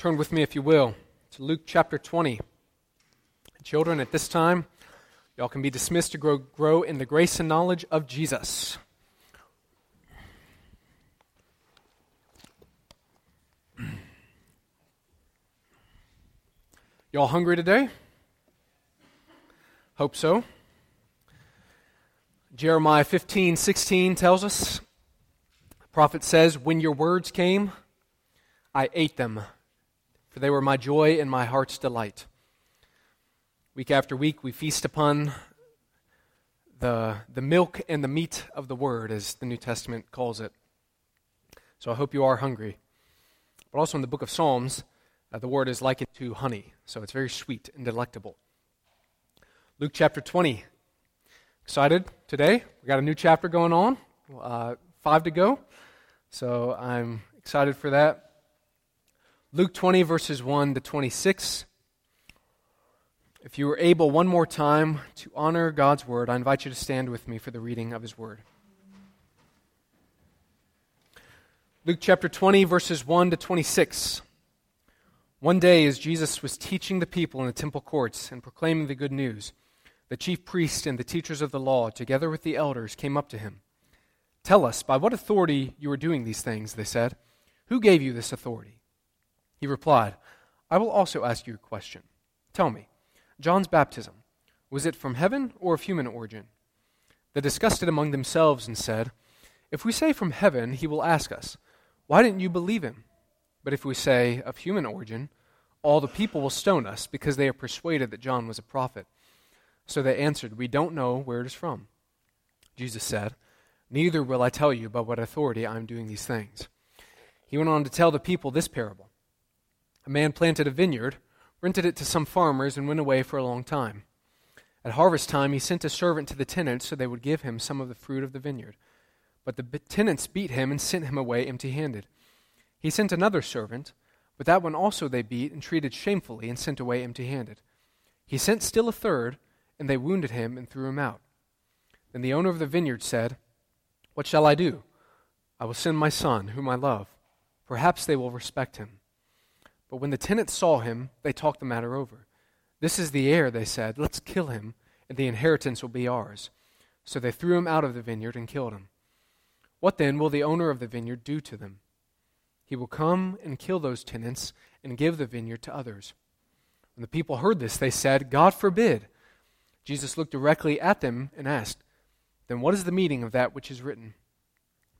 Turn with me, if you will, to Luke chapter 20. Children, at this time, y'all can be dismissed to grow, grow in the grace and knowledge of Jesus. Y'all hungry today? Hope so. Jeremiah 15, 16 tells us, the prophet says, When your words came, I ate them, for they were my joy and my heart's delight. Week after week, we feast upon the, the milk and the meat of the word, as the New Testament calls it. So I hope you are hungry. But also in the book of Psalms, uh, the word is likened to honey, so it's very sweet and delectable. Luke chapter 20. Excited today? We got a new chapter going on, uh, five to go. So I'm excited for that. Luke 20, verses 1 to 26. If you are able, one more time, to honor God's word, I invite you to stand with me for the reading of his word. Luke chapter 20, verses 1 to 26. One day, as Jesus was teaching the people in the temple courts and proclaiming the good news, the chief priests and the teachers of the law, together with the elders, came up to him. Tell us, by what authority you are doing these things, they said. Who gave you this authority? He replied, I will also ask you a question. Tell me, John's baptism, was it from heaven or of human origin? They discussed it among themselves and said, If we say from heaven, he will ask us, Why didn't you believe him? But if we say of human origin, all the people will stone us because they are persuaded that John was a prophet. So they answered, We don't know where it is from. Jesus said, Neither will I tell you by what authority I am doing these things. He went on to tell the people this parable A man planted a vineyard, rented it to some farmers, and went away for a long time. At harvest time, he sent a servant to the tenants so they would give him some of the fruit of the vineyard. But the tenants beat him and sent him away empty handed. He sent another servant, but that one also they beat and treated shamefully and sent away empty handed. He sent still a third, and they wounded him and threw him out. Then the owner of the vineyard said, What shall I do? I will send my son, whom I love. Perhaps they will respect him. But when the tenants saw him, they talked the matter over. This is the heir, they said. Let's kill him, and the inheritance will be ours. So they threw him out of the vineyard and killed him. What then will the owner of the vineyard do to them? He will come and kill those tenants and give the vineyard to others. When the people heard this, they said, God forbid. Jesus looked directly at them and asked, Then what is the meaning of that which is written?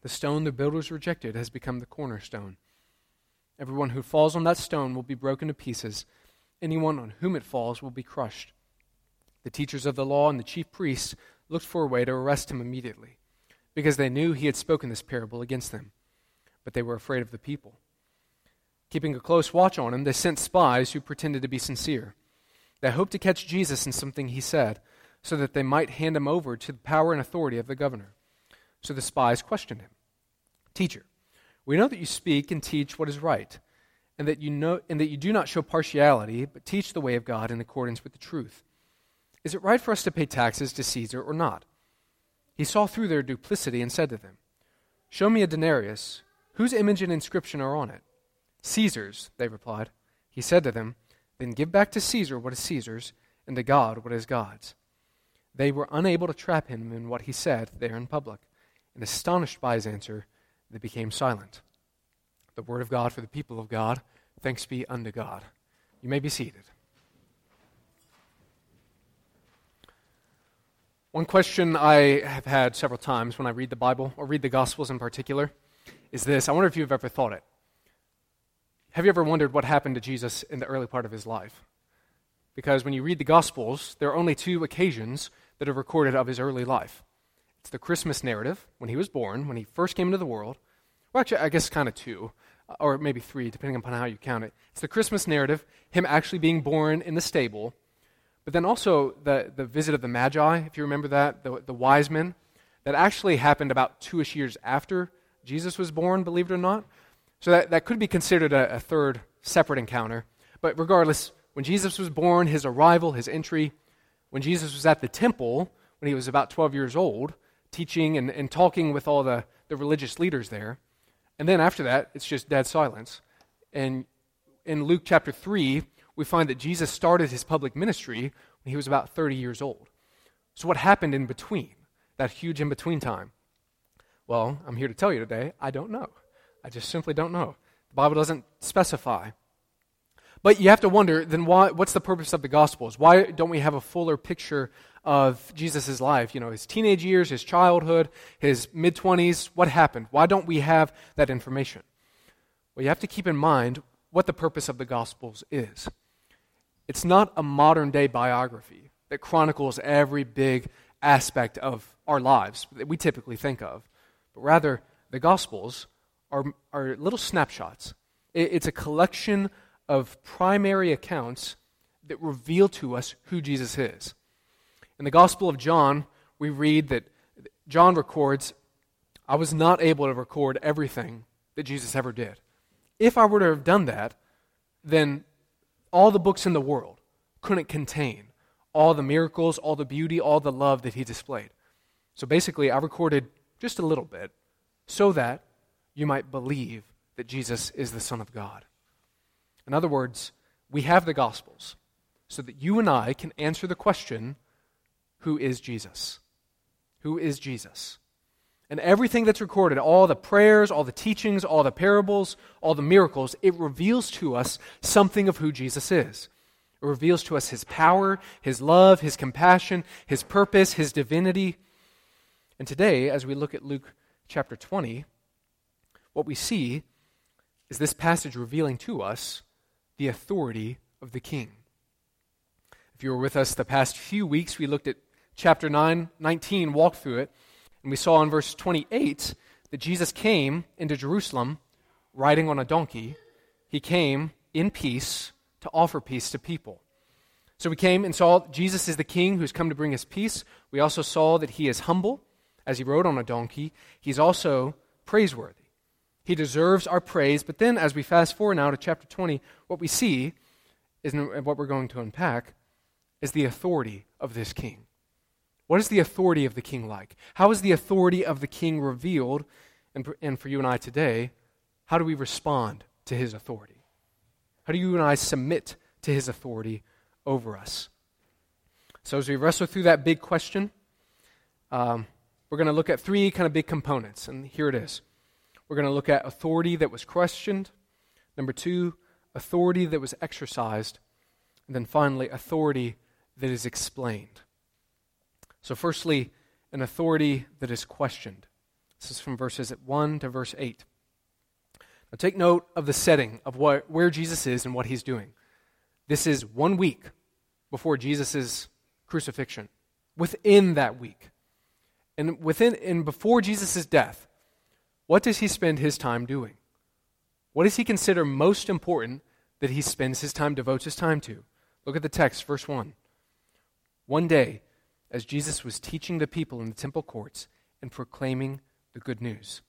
The stone the builders rejected has become the cornerstone. Everyone who falls on that stone will be broken to pieces. Anyone on whom it falls will be crushed. The teachers of the law and the chief priests looked for a way to arrest him immediately, because they knew he had spoken this parable against them but they were afraid of the people. Keeping a close watch on him, they sent spies who pretended to be sincere. They hoped to catch Jesus in something he said, so that they might hand him over to the power and authority of the governor. So the spies questioned him Teacher, we know that you speak and teach what is right, and that you, know, and that you do not show partiality, but teach the way of God in accordance with the truth. Is it right for us to pay taxes to Caesar or not? He saw through their duplicity and said to them, Show me a denarius Whose image and inscription are on it? Caesar's, they replied. He said to them, Then give back to Caesar what is Caesar's, and to God what is God's. They were unable to trap him in what he said there in public, and astonished by his answer, they became silent. The word of God for the people of God. Thanks be unto God. You may be seated. One question I have had several times when I read the Bible, or read the Gospels in particular, is this. I wonder if you've ever thought it. Have you ever wondered what happened to Jesus in the early part of his life? Because when you read the Gospels, there are only two occasions that are recorded of his early life. It's the Christmas narrative, when he was born, when he first came into the world. Well, actually, I guess kind of two, uh, or maybe three, depending upon how you count it. It's the Christmas narrative, him actually being born in the stable, but then also the, the visit of the Magi, if you remember that, the, the wise men, that actually happened about two ish years after Jesus was born, believe it or not. So that, that could be considered a, a third separate encounter. But regardless, when Jesus was born, his arrival, his entry, when Jesus was at the temple, when he was about 12 years old, teaching and, and talking with all the, the religious leaders there. And then after that, it's just dead silence. And in Luke chapter 3, we find that Jesus started his public ministry when he was about 30 years old. So, what happened in between, that huge in between time? Well, I'm here to tell you today, I don't know. I just simply don't know. The Bible doesn't specify. But you have to wonder then why, what's the purpose of the Gospels? Why don't we have a fuller picture of Jesus' life? You know, his teenage years, his childhood, his mid 20s. What happened? Why don't we have that information? Well, you have to keep in mind what the purpose of the Gospels is. It's not a modern day biography that chronicles every big aspect of our lives that we typically think of, but rather, the Gospels are, are little snapshots. It's a collection of primary accounts that reveal to us who Jesus is. In the Gospel of John, we read that John records, I was not able to record everything that Jesus ever did. If I were to have done that, then all the books in the world couldn't contain all the miracles, all the beauty, all the love that he displayed. So basically, I recorded just a little bit so that you might believe that Jesus is the Son of God. In other words, we have the Gospels so that you and I can answer the question who is Jesus? Who is Jesus? And everything that's recorded, all the prayers, all the teachings, all the parables, all the miracles, it reveals to us something of who Jesus is. It reveals to us his power, his love, his compassion, his purpose, his divinity. And today, as we look at Luke chapter 20, what we see is this passage revealing to us the authority of the king. If you were with us the past few weeks, we looked at chapter 9, 19, walked through it, and we saw in verse 28 that Jesus came into Jerusalem riding on a donkey. He came in peace to offer peace to people. So we came and saw Jesus is the king who's come to bring us peace. We also saw that he is humble as he rode on a donkey. He's also praiseworthy. He deserves our praise. But then, as we fast forward now to chapter 20, what we see is what we're going to unpack is the authority of this king. What is the authority of the king like? How is the authority of the king revealed? And, for you and I today, how do we respond to his authority? How do you and I submit to his authority over us? So, as we wrestle through that big question, um, we're going to look at three kind of big components, and here it is. We're going to look at authority that was questioned. Number two, authority that was exercised. And then finally, authority that is explained. So, firstly, an authority that is questioned. This is from verses 1 to verse 8. Now, take note of the setting of what, where Jesus is and what he's doing. This is one week before Jesus' crucifixion. Within that week, and within and before Jesus' death, what does he spend his time doing? What does he consider most important that he spends his time, devotes his time to? Look at the text, verse 1. One day, as Jesus was teaching the people in the temple courts and proclaiming the good news.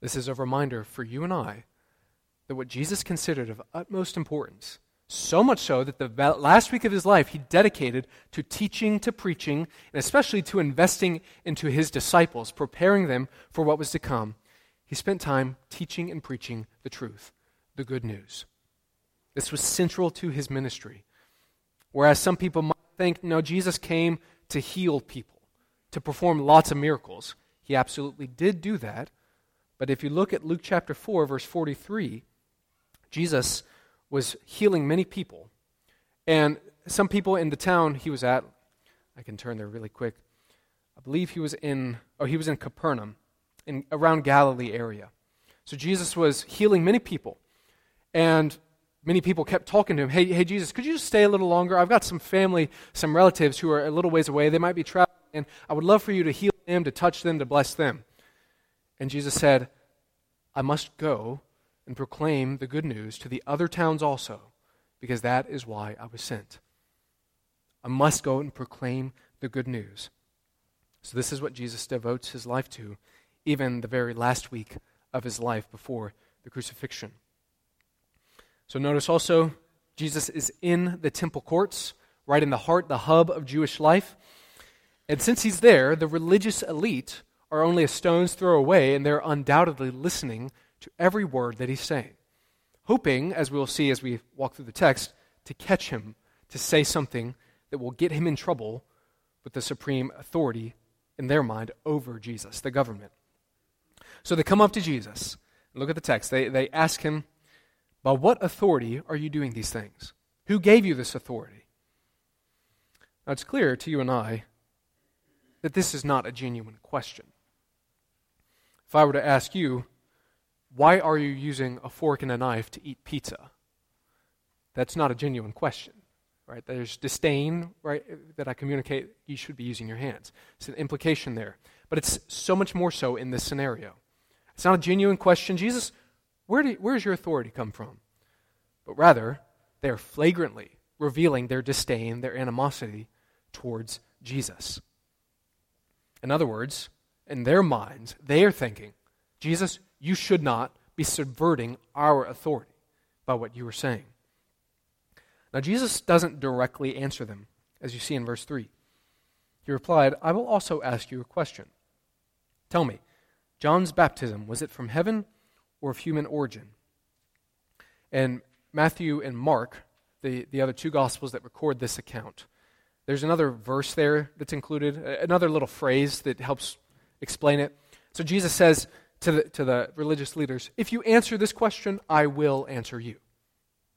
This is a reminder for you and I that what Jesus considered of utmost importance so much so that the last week of his life he dedicated to teaching, to preaching, and especially to investing into his disciples, preparing them for what was to come. He spent time teaching and preaching the truth, the good news. This was central to his ministry. Whereas some people might think, no, Jesus came to heal people, to perform lots of miracles. He absolutely did do that. But if you look at Luke chapter 4, verse 43, Jesus was healing many people. And some people in the town he was at, I can turn there really quick. I believe he was in, oh, he was in Capernaum, in around Galilee area. So Jesus was healing many people. And many people kept talking to him, hey, hey, Jesus, could you just stay a little longer? I've got some family, some relatives who are a little ways away. They might be traveling, and I would love for you to heal them, to touch them, to bless them. And Jesus said, I must go and proclaim the good news to the other towns also, because that is why I was sent. I must go and proclaim the good news. So, this is what Jesus devotes his life to, even the very last week of his life before the crucifixion. So, notice also, Jesus is in the temple courts, right in the heart, the hub of Jewish life. And since he's there, the religious elite are only a stone's throw away, and they're undoubtedly listening to every word that he's saying. hoping, as we'll see as we walk through the text, to catch him, to say something that will get him in trouble with the supreme authority in their mind over Jesus, the government. So they come up to Jesus. Look at the text. They, they ask him, By what authority are you doing these things? Who gave you this authority? Now it's clear to you and I that this is not a genuine question. If I were to ask you, why are you using a fork and a knife to eat pizza? That's not a genuine question. Right? There's disdain, right, that I communicate you should be using your hands. It's an implication there. But it's so much more so in this scenario. It's not a genuine question. Jesus, where, do, your authority come from? But rather, they are flagrantly revealing their disdain, their animosity towards Jesus. In other words, in their minds, they are thinking, Jesus, you should not be subverting our authority by what you are saying. Now, Jesus doesn't directly answer them, as you see in verse 3. He replied, I will also ask you a question. Tell me, John's baptism, was it from heaven or of human origin? And Matthew and Mark, the, the other two gospels that record this account, there's another verse there that's included, another little phrase that helps explain it. So Jesus says to the, to the religious leaders, If you answer this question, I will answer you.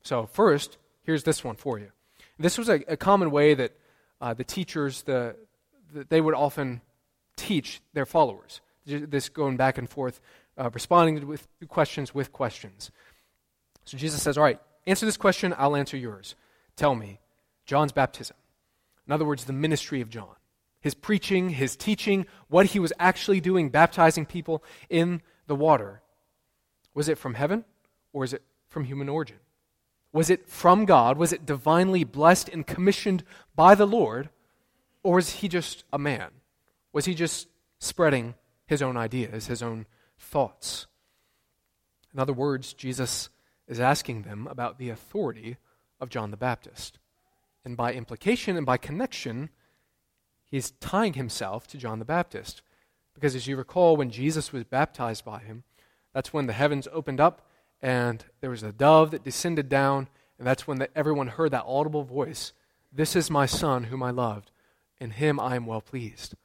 So, first, here's this one for you. This was a, a common way that uh, the teachers, the, the, they would often teach their followers. This going back and forth, uh, responding with questions with questions. So Jesus says, All right, answer this question, I'll answer yours. Tell me, John's baptism. In other words, the ministry of John. His preaching, his teaching, what he was actually doing, baptizing people in the water. Was it from heaven or is it from human origin? Was it from God? Was it divinely blessed and commissioned by the Lord? Or was he just a man? Was he just spreading his own ideas, his own thoughts? In other words, Jesus is asking them about the authority of John the Baptist. And by implication and by connection, he's tying himself to John the Baptist. Because as you recall, when Jesus was baptized by him, that's when the heavens opened up and there was a dove that descended down, and that's when the, everyone heard that audible voice This is my son whom I loved, in him I am well pleased.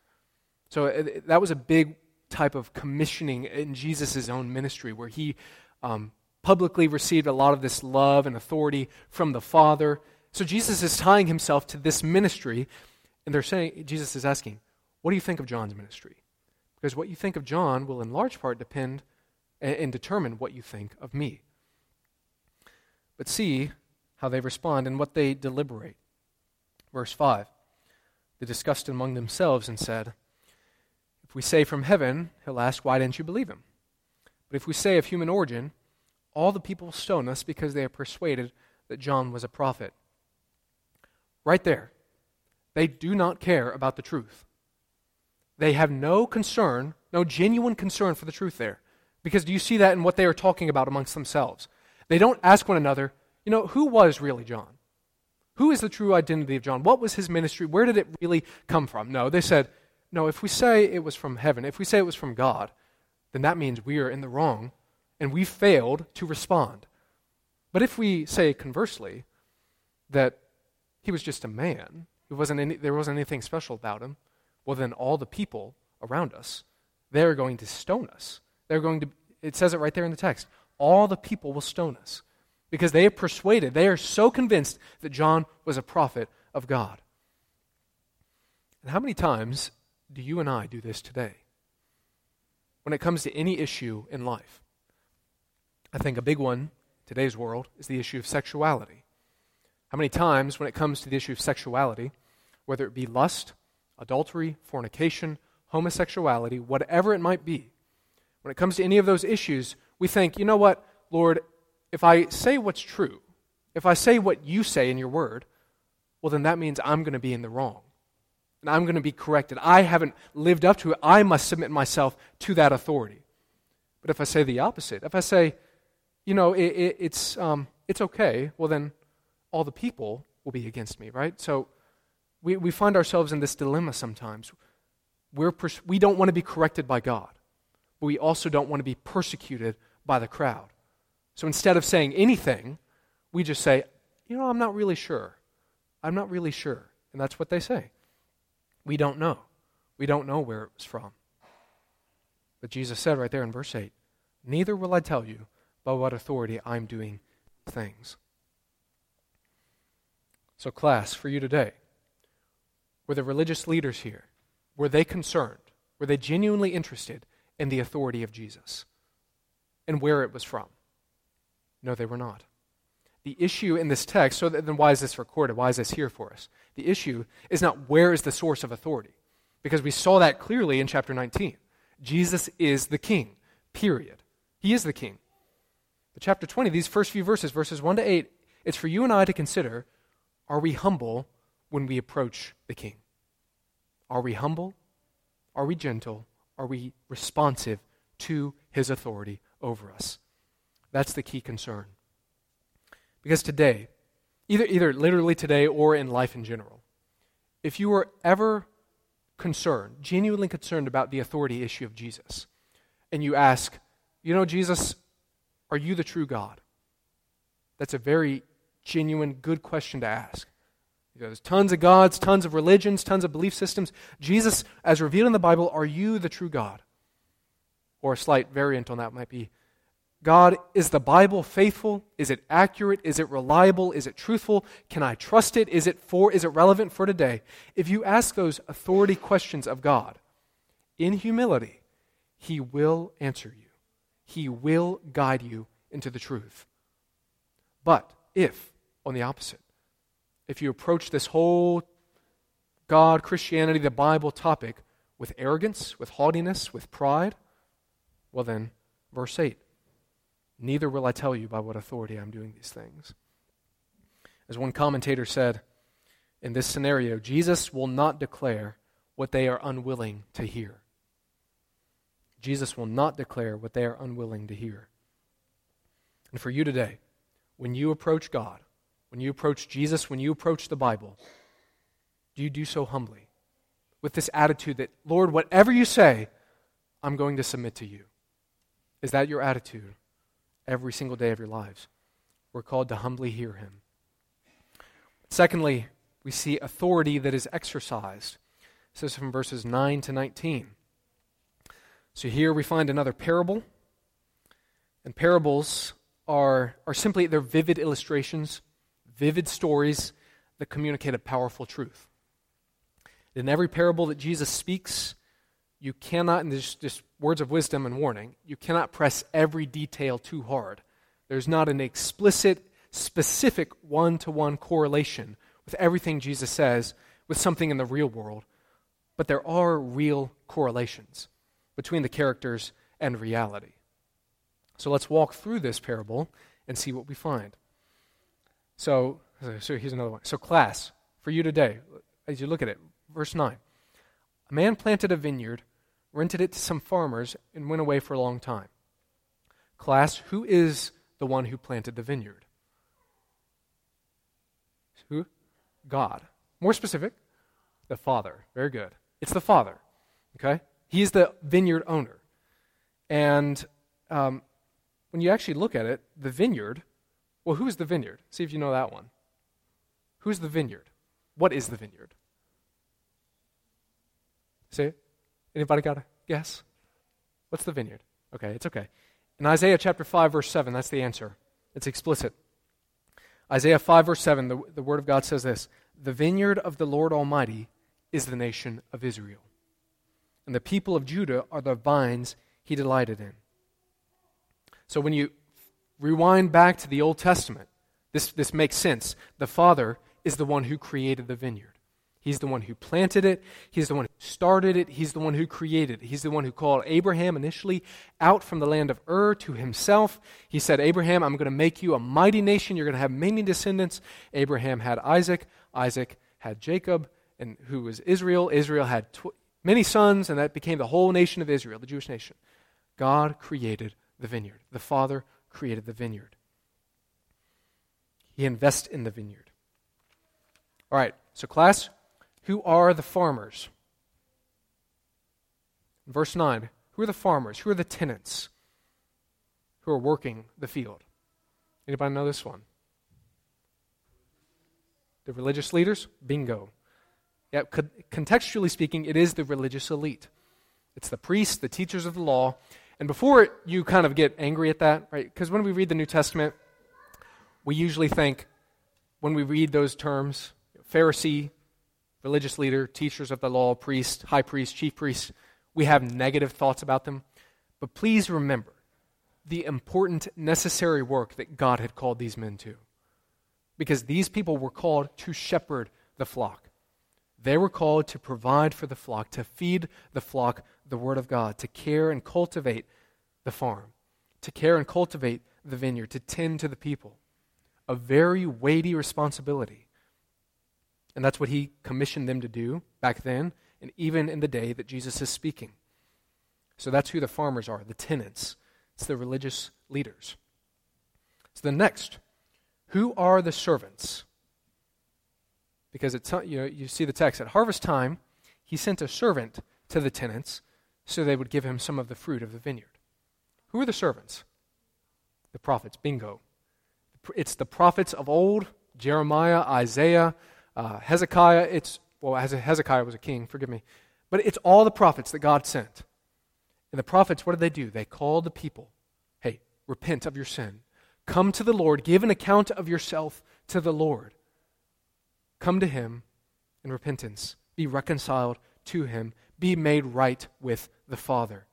So it, uh, that was a big type of commissioning in Jesus' own ministry where he um, publicly received a lot of this love and authority from the Father so Jesus is tying himself to this ministry, and they're saying, Jesus is asking, What do you think of John's ministry? Because what you think of John will, in large part, depend and determine what you think of me. But see how they respond and what they deliberate. Verse 5 They discussed among themselves and said, If we say from heaven, he'll ask, Why didn't you believe him? But if we say of human origin, all the people stone us because they are persuaded that John was a prophet. Right there. They do not care about the truth. They have no concern, no genuine concern for the truth there. Because do you see that in what they are talking about amongst themselves? They don't ask one another, you know, who was really John? Who is the true identity of John? What was his ministry? Where did it really come from? No, they said, no, if we say it was from heaven, if we say it was from God, then that means we are in the wrong and we failed to respond. But if we say conversely, that he was just a man. Wasn't any, there wasn't anything special about him. Well, then all the people around us, they're going to stone us. They're going to, it says it right there in the text. All the people will stone us because they are persuaded, they are so convinced that John was a prophet of God. And how many times do you and I do this today? When it comes to any issue in life, I think a big one today's world is the issue of sexuality. How many times, when it comes to the issue of sexuality, whether it be lust, adultery, fornication, homosexuality, whatever it might be, when it comes to any of those issues, we think, you know what, Lord, if I say what's true, if I say what you say in your word, well, then that means I'm going to be in the wrong. And I'm going to be corrected. I haven't lived up to it. I must submit myself to that authority. But if I say the opposite, if I say, you know, it, it, it's, um, it's okay, well, then all the people will be against me, right? So we, we find ourselves in this dilemma sometimes. We're pers- we don't want to be corrected by God, but we also don't want to be persecuted by the crowd. So instead of saying anything, we just say, you know, I'm not really sure. I'm not really sure. And that's what they say. We don't know. We don't know where it was from. But Jesus said right there in verse 8, Neither will I tell you by what authority I'm doing things. So, class, for you today, were the religious leaders here, were they concerned? Were they genuinely interested in the authority of Jesus and where it was from? No, they were not. The issue in this text, so then why is this recorded? Why is this here for us? The issue is not where is the source of authority, because we saw that clearly in chapter 19. Jesus is the king, period. He is the king. But chapter 20, these first few verses, verses 1 to 8, it's for you and I to consider are we humble when we approach the king? Are we humble? Are we gentle? Are we responsive to his authority over us? That's the key concern. Because today, either, either literally today or in life in general, if you were ever concerned, genuinely concerned about the authority issue of Jesus, and you ask, you know, Jesus, are you the true God? That's a very genuine, good question to ask. There's tons of gods, tons of religions, tons of belief systems. Jesus, as revealed in the Bible, are you the true God? Or a slight variant on that might be God, is the Bible faithful? Is it accurate? Is it reliable? Is it truthful? Can I trust it? Is it for is it relevant for today? If you ask those authority questions of God in humility, he will answer you. He will guide you into the truth. But if on the opposite, if you approach this whole God, Christianity, the Bible topic with arrogance, with haughtiness, with pride, well then, verse 8 Neither will I tell you by what authority I'm doing these things. As one commentator said, in this scenario, Jesus will not declare what they are unwilling to hear. Jesus will not declare what they are unwilling to hear. And for you today, when you approach God, when you approach Jesus, when you approach the Bible, do you do so humbly? With this attitude that, Lord, whatever you say, I'm going to submit to you. Is that your attitude? Every single day of your lives. We're called to humbly hear him. Secondly, we see authority that is exercised. This is from verses 9 to 19. So here we find another parable. And parables are, are simply, they're vivid illustrations, vivid stories that communicate a powerful truth. In every parable that Jesus speaks, you cannot, and this just words of wisdom and warning, you cannot press every detail too hard. There's not an explicit, specific one to one correlation with everything Jesus says with something in the real world, but there are real correlations between the characters and reality. So let's walk through this parable and see what we find. So, so here's another one. So, class, for you today, as you look at it, verse 9. A man planted a vineyard rented it to some farmers, and went away for a long time. Class, who is the one who planted the vineyard? Who? God. More specific, the Father. Very good. It's the Father. Okay? He is the vineyard owner. And um, when you actually look at it, the vineyard, well, who is the vineyard? See if you know that one. Who's the vineyard? What is the vineyard? Say. Anybody got a guess? What's the vineyard? Okay, it's okay. In Isaiah chapter 5, verse 7, that's the answer. It's explicit. Isaiah 5, verse 7, the, the Word of God says this The vineyard of the Lord Almighty is the nation of Israel, and the people of Judah are the vines he delighted in. So when you rewind back to the Old Testament, this, this makes sense. The Father is the one who created the vineyard. He's the one who planted it. He's the one who started it. He's the one who created it. He's the one who called Abraham initially out from the land of Ur to himself. He said, Abraham, I'm going to make you a mighty nation. You're going to have many descendants. Abraham had Isaac. Isaac had Jacob, and who was Israel. Israel had tw- many sons, and that became the whole nation of Israel, the Jewish nation. God created the vineyard. The Father created the vineyard. He invests in the vineyard. All right, so class, who are the farmers? Verse 9 Who are the farmers? Who are the tenants who are working the field? Anybody know this one? The religious leaders? Bingo. Yeah, contextually speaking, it is the religious elite. It's the priests, the teachers of the law. And before you kind of get angry at that, right? Because when we read the New Testament, we usually think, when we read those terms, Pharisee, religious leader, teachers of the law, priest, high priest, chief priest, we have negative thoughts about them. But please remember the important, necessary work that God had called these men to. Because these people were called to shepherd the flock. They were called to provide for the flock, to feed the flock the Word of God, to care and cultivate the farm, to care and cultivate the vineyard, to tend to the people. A very weighty responsibility. And that's what he commissioned them to do back then, and even in the day that Jesus is speaking. So that's who the farmers are, the tenants. It's the religious leaders. So the next, who are the servants? Because it's, you, know, you see the text. At harvest time, he sent a servant to the tenants so they would give him some of the fruit of the vineyard. Who are the servants? The prophets. Bingo. It's the prophets of old Jeremiah, Isaiah, uh, Hezekiah. It's, well, Hezekiah was a king, forgive me. But it's all the prophets that God sent. And the prophets, what did they do? They called the people hey, repent of your sin. Come to the Lord. Give an account of yourself to the Lord. Come to Him in repentance. Be reconciled to Him. Be made right with the Father.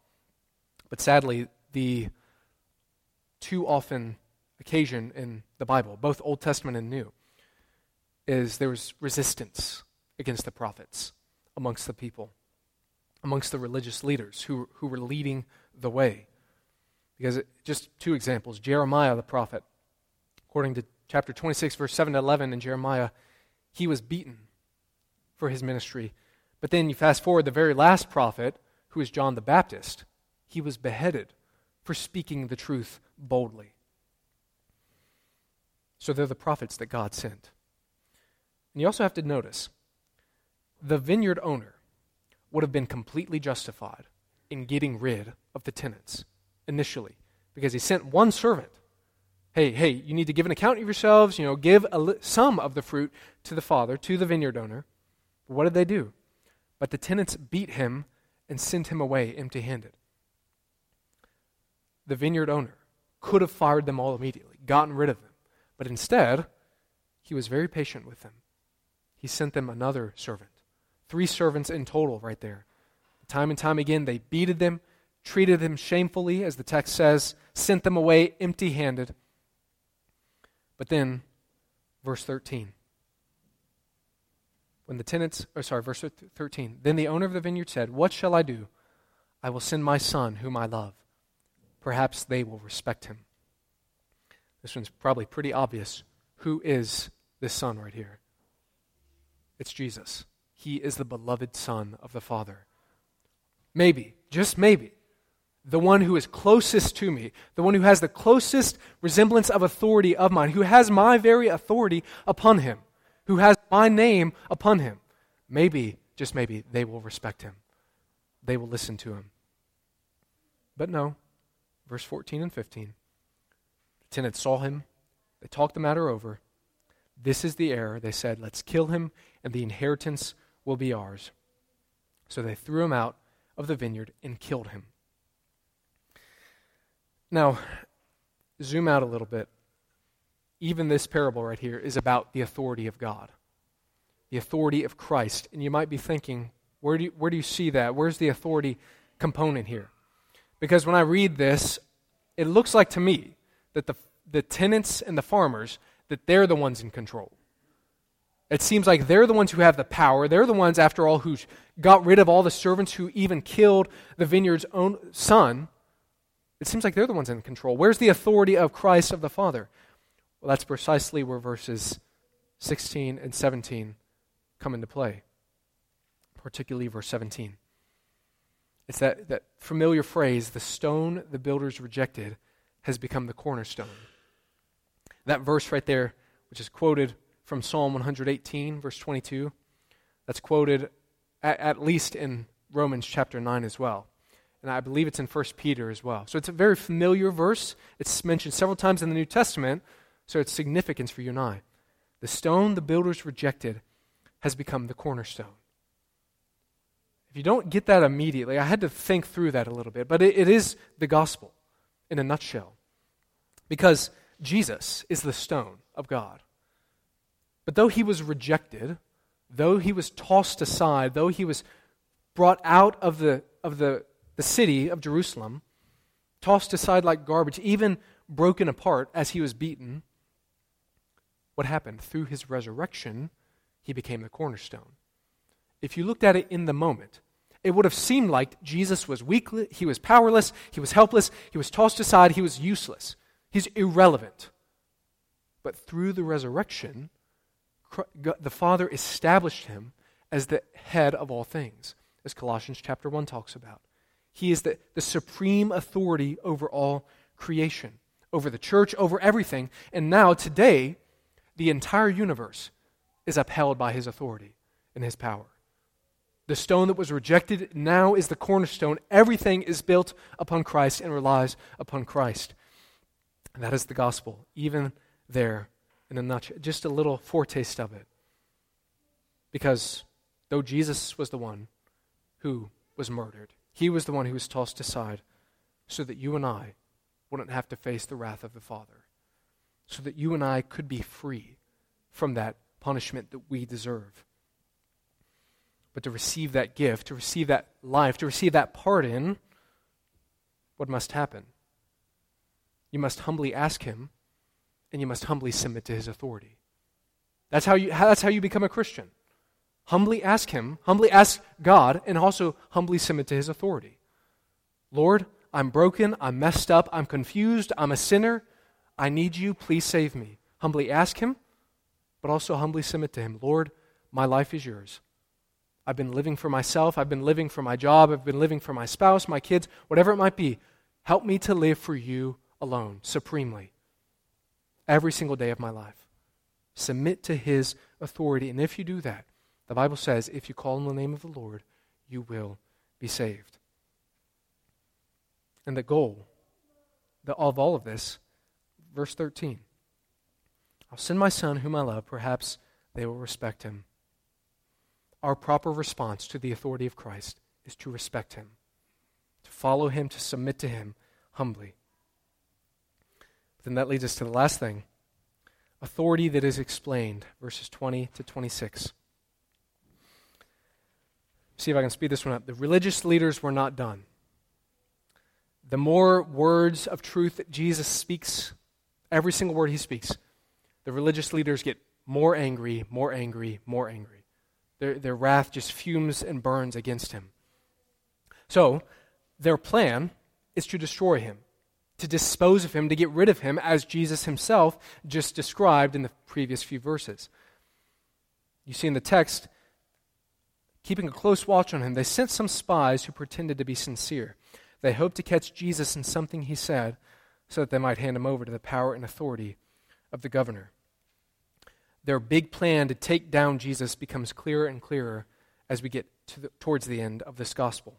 But sadly, the too often occasion in the Bible, both Old Testament and New, is there was resistance against the prophets amongst the people, amongst the religious leaders who, who were leading the way. Because it, just two examples Jeremiah the prophet, according to chapter 26, verse 7 to 11 in Jeremiah, he was beaten for his ministry. But then you fast forward, the very last prophet, who is John the Baptist, he was beheaded for speaking the truth boldly. So they're the prophets that God sent. And you also have to notice the vineyard owner would have been completely justified in getting rid of the tenants initially because he sent one servant. Hey, hey, you need to give an account of yourselves, you know, give li- some of the fruit to the father, to the vineyard owner. But what did they do? But the tenants beat him and sent him away empty handed. The vineyard owner could have fired them all immediately, gotten rid of them. But instead, he was very patient with them he sent them another servant. Three servants in total, right there. Time and time again, they beated them, treated them shamefully, as the text says, sent them away empty handed. But then, verse 13. When the tenants, or sorry, verse 13. Then the owner of the vineyard said, What shall I do? I will send my son, whom I love. Perhaps they will respect him. This one's probably pretty obvious. Who is this son right here? It's Jesus. He is the beloved Son of the Father. Maybe, just maybe, the one who is closest to me, the one who has the closest resemblance of authority of mine, who has my very authority upon him, who has my name upon him. Maybe, just maybe, they will respect him. They will listen to him. But no, verse 14 and 15. The tenants saw him, they talked the matter over. This is the heir. They said, Let's kill him and the inheritance will be ours. So they threw him out of the vineyard and killed him. Now, zoom out a little bit. Even this parable right here is about the authority of God, the authority of Christ. And you might be thinking, where do you, where do you see that? Where's the authority component here? Because when I read this, it looks like to me that the, the tenants and the farmers, that they're the ones in control. It seems like they're the ones who have the power. They're the ones, after all, who got rid of all the servants who even killed the vineyard's own son. It seems like they're the ones in control. Where's the authority of Christ of the Father? Well, that's precisely where verses 16 and 17 come into play, particularly verse 17. It's that, that familiar phrase the stone the builders rejected has become the cornerstone. That verse right there, which is quoted from Psalm 118, verse 22. That's quoted at, at, least in Romans chapter 9 as well. And I believe it's in 1 Peter as well. So it's a very familiar verse. It's mentioned several times in the New Testament, So its significance for you and I. The stone the builders rejected has become the cornerstone. If you don't get that immediately, I had to think through that a little bit, but it, it is the gospel in a nutshell. Because Jesus is the stone of God. But though he was rejected, though he was tossed aside, though he was brought out of the, of the, the city of Jerusalem, tossed aside like garbage, even broken apart as he was beaten, what happened? Through his resurrection, he became the cornerstone. If you looked at it in the moment, it would have seemed like Jesus was weak, he was powerless, he was helpless, he was tossed aside, he was useless. He's irrelevant. But through the resurrection, the Father established him as the head of all things, as Colossians chapter 1 talks about. He is the, the supreme authority over all creation, over the church, over everything. And now, today, the entire universe is upheld by his authority and his power. The stone that was rejected now is the cornerstone. Everything is built upon Christ and relies upon Christ. And that is the gospel, even there in a nutshell. Just a little foretaste of it. Because though Jesus was the one who was murdered, he was the one who was tossed aside so that you and I wouldn't have to face the wrath of the Father, so that you and I could be free from that punishment that we deserve. But to receive that gift, to receive that life, to receive that pardon, what must happen? You must humbly ask Him, and you must humbly submit to His authority. That's how you, that's how you become a Christian. Humbly ask Him, humbly ask God, and also humbly submit to His authority. Lord, I'm broken, I'm messed up, I'm confused, I'm a sinner. I need you, please save me. Humbly ask Him, but also humbly submit to Him. Lord, my life is yours. I've been living for myself, I've been living for my job, I've been living for my spouse, my kids, whatever it might be. Help me to live for you alone, supremely, every single day of my life. Submit to his authority. And if you do that, the Bible says, if you call on the name of the Lord, you will be saved. And the goal of all of this, verse 13 I'll send my son, whom I love, perhaps they will respect him. Our proper response to the authority of Christ is to respect him, to follow him, to submit to him humbly then that leads us to the last thing authority that is explained, verses 20 to 26. See if I can speed this one up. The religious leaders were not done. The more words of truth Jesus speaks, every single word he speaks, the religious leaders get more angry, more angry, more angry. Their, their wrath just fumes and burns against him. So, their plan is to destroy him to dispose of him, to get rid of him, as Jesus himself just described in the previous few verses. You see in the text, keeping a close watch on him, they sent some spies who pretended to be sincere. They hoped to catch Jesus in something he said so that they might hand him over to the power and authority of the governor. Their big plan to take down Jesus becomes clearer and clearer as we get to the, towards the end of this gospel.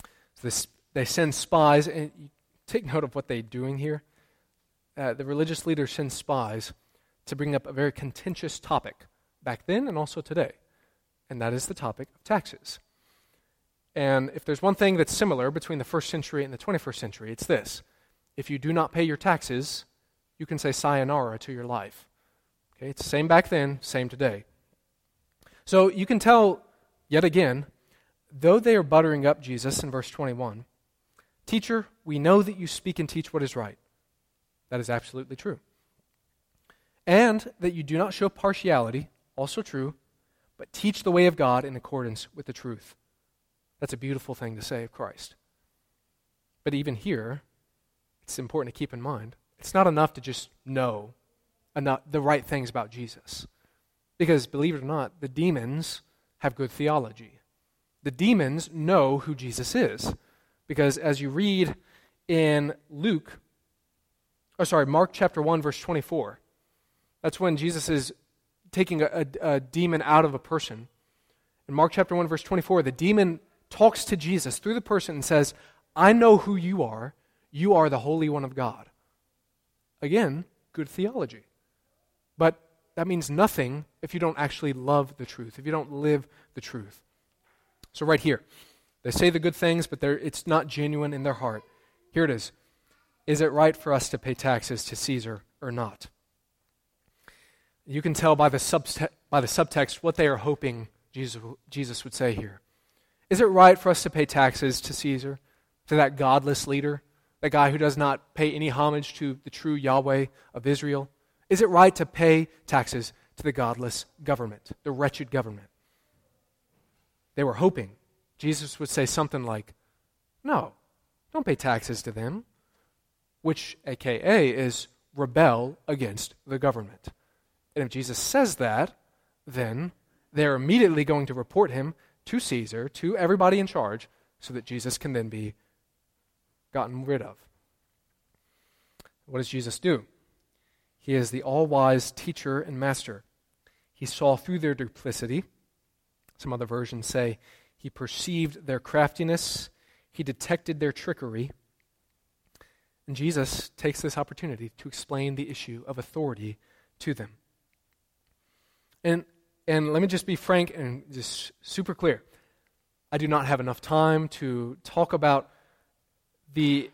So this, they send spies, and take note of what they're doing here. Uh, the religious leaders send spies to bring up a very contentious topic back then and also today, and that is the topic of taxes. And if there's one thing that's similar between the first century and the 21st century, it's this. If you do not pay your taxes, you can say sayonara to your life. Okay, it's the same back then, same today. So you can tell, yet again, though they are buttering up Jesus in verse 21, Teacher, we know that you speak and teach what is right. That is absolutely true. And that you do not show partiality, also true, but teach the way of God in accordance with the truth. That's a beautiful thing to say of Christ. But even here, it's important to keep in mind it's not enough to just know enough, the right things about Jesus. Because, believe it or not, the demons have good theology. The demons know who Jesus is. Because as you read in Luke, oh, sorry, Mark chapter 1, verse 24, that's when Jesus is taking a, a, a demon out of a person. In Mark chapter 1, verse 24, the demon talks to Jesus through the person and says, I know who you are. You are the Holy One of God. Again, good theology. But that means nothing if you don't actually love the truth, if you don't live the truth. So, right here, they say the good things, but it's not genuine in their heart. Here it is Is it right for us to pay taxes to Caesar or not? You can tell by the, subte- by the subtext what they are hoping Jesus, Jesus would say here. Is it right for us to pay taxes to Caesar, to that godless leader, that guy who does not pay any homage to the true Yahweh of Israel? Is it right to pay taxes to the godless government, the wretched government? They were hoping Jesus would say something like, No, don't pay taxes to them, which, aka, is rebel against the government. And if Jesus says that, then they're immediately going to report him to Caesar, to everybody in charge, so that Jesus can then be gotten rid of. What does Jesus do? He is the all wise teacher and master. He saw through their duplicity. Some other versions say he perceived their craftiness, he detected their trickery. And Jesus takes this opportunity to explain the issue of authority to them. And, and let me just be frank and just super clear. I do not have enough time to talk about the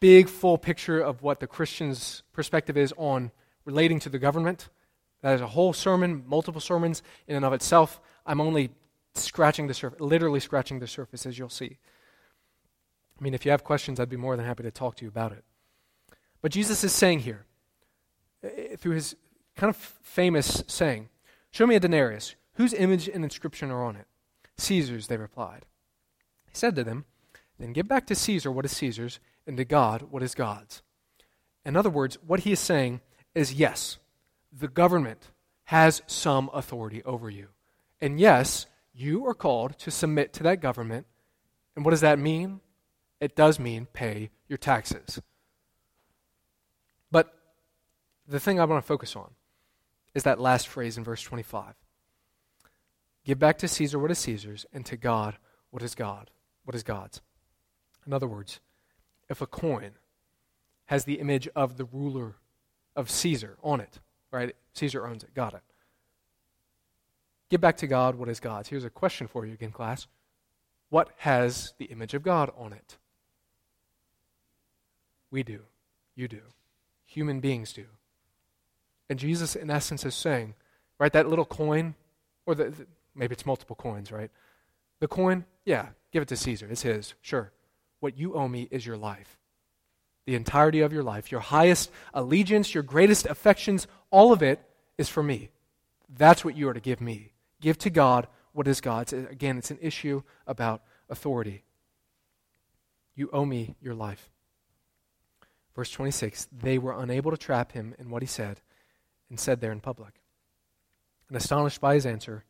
big, full picture of what the Christian's perspective is on relating to the government. That is a whole sermon, multiple sermons in and of itself. I'm only scratching the surface, literally scratching the surface, as you'll see. I mean, if you have questions, I'd be more than happy to talk to you about it. But Jesus is saying here, eh, through his kind of famous saying, Show me a denarius. Whose image and inscription are on it? Caesar's, they replied. He said to them, Then give back to Caesar what is Caesar's, and to God what is God's. In other words, what he is saying is yes, the government has some authority over you. And yes, you are called to submit to that government. And what does that mean? It does mean pay your taxes. But the thing I want to focus on is that last phrase in verse 25. Give back to Caesar what is Caesar's, and to God what is God, what is God's. In other words, if a coin has the image of the ruler of Caesar on it, right? Caesar owns it. Got it. Give back to God what is God's. Here's a question for you again, class. What has the image of God on it? We do. You do. Human beings do. And Jesus, in essence, is saying, right, that little coin, or the, the, maybe it's multiple coins, right? The coin, yeah, give it to Caesar. It's his, sure. What you owe me is your life the entirety of your life, your highest allegiance, your greatest affections, all of it is for me. That's what you are to give me. Give to God what is God's. Again, it's an issue about authority. You owe me your life. Verse 26 They were unable to trap him in what he said and said there in public. And astonished by his answer,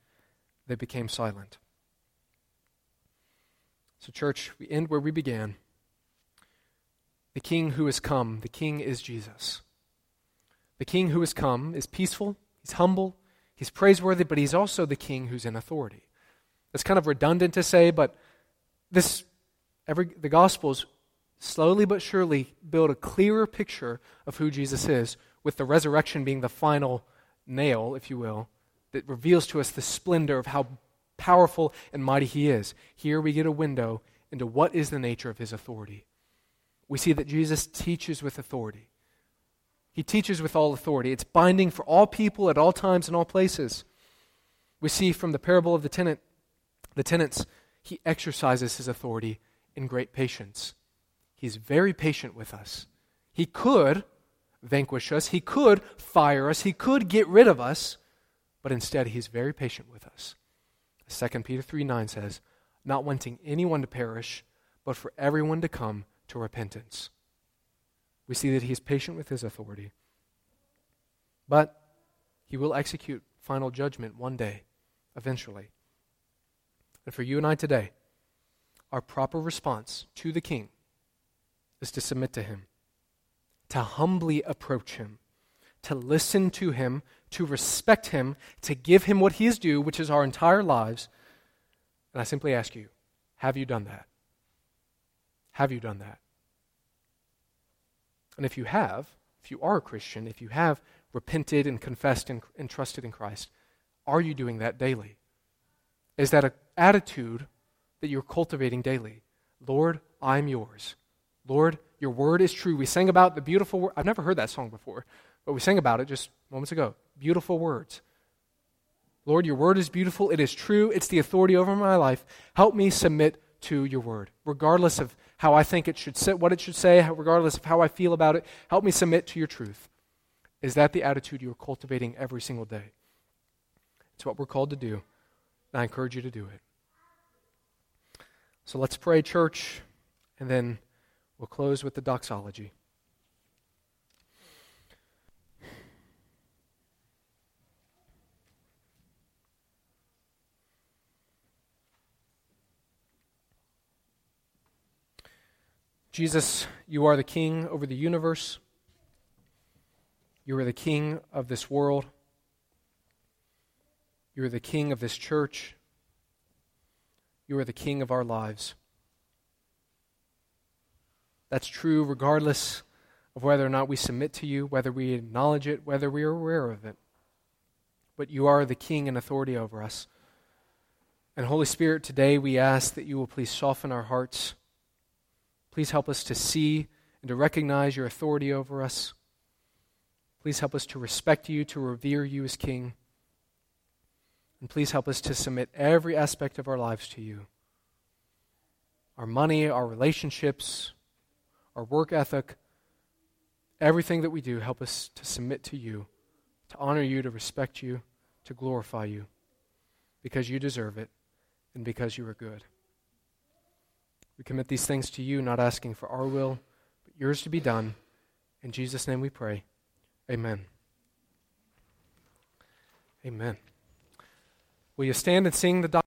they became silent. So, church, we end where we began. The king who has come, the king is Jesus. The king who has come is peaceful, he's humble, he's praiseworthy, but he's also the king who's in authority. It's kind of redundant to say, but this every the gospels slowly but surely build a clearer picture of who Jesus is, with the resurrection being the final nail, if you will, that reveals to us the splendor of how powerful and mighty he is. Here we get a window into what is the nature of his authority we see that Jesus teaches with authority. He teaches with all authority. It's binding for all people at all times and all places. We see from the parable of the tenant, the tenants, he exercises his authority in great patience. He's very patient with us. He could vanquish us, he could fire us, he could get rid of us, but instead he's very patient with us. 2 Peter 3 9 says, Not wanting anyone to perish, but for everyone to come to repentance. We see that he is patient with his authority. But he will execute final judgment one day, eventually. And for you and I today, our proper response to the king is to submit to him, to humbly approach him, to listen to him, to respect him, to give him what he is due, which is our entire lives. And I simply ask you, have you done that? Have you done that? And if you have, if you are a Christian, if you have repented and confessed and, and trusted in Christ, are you doing that daily? Is that an attitude that you're cultivating daily? Lord, I'm yours. Lord, your word is true. We sang about the beautiful word. I've never heard that song before, but we sang about it just moments ago. Beautiful words. Lord, your word is beautiful. It is true. It's the authority over my life. Help me submit to your word, regardless of how I think it should say, what it should say, regardless of how I feel about it. Help me submit to your truth. Is that the attitude you're cultivating every single day? It's what we're called to do, and I encourage you to do it. So let's pray, church, and then we'll close with the doxology. Jesus, you are the king over the universe. You are the king of this world. You are the king of this church. You are the king of our lives. That's true regardless of whether or not we submit to you, whether we acknowledge it, whether we are aware of it. But you are the king and authority over us. And Holy Spirit, today we ask that you will please soften our hearts Please help us to see and to recognize your authority over us. Please help us to respect you, to revere you as King. And please help us to submit every aspect of our lives to you our money, our relationships, our work ethic, everything that we do, help us to submit to you, to honor you, to respect you, to glorify you, because you deserve it and because you are good. We commit these things to you, not asking for our will, but yours to be done. In Jesus' name we pray. Amen. Amen. Will you stand and sing the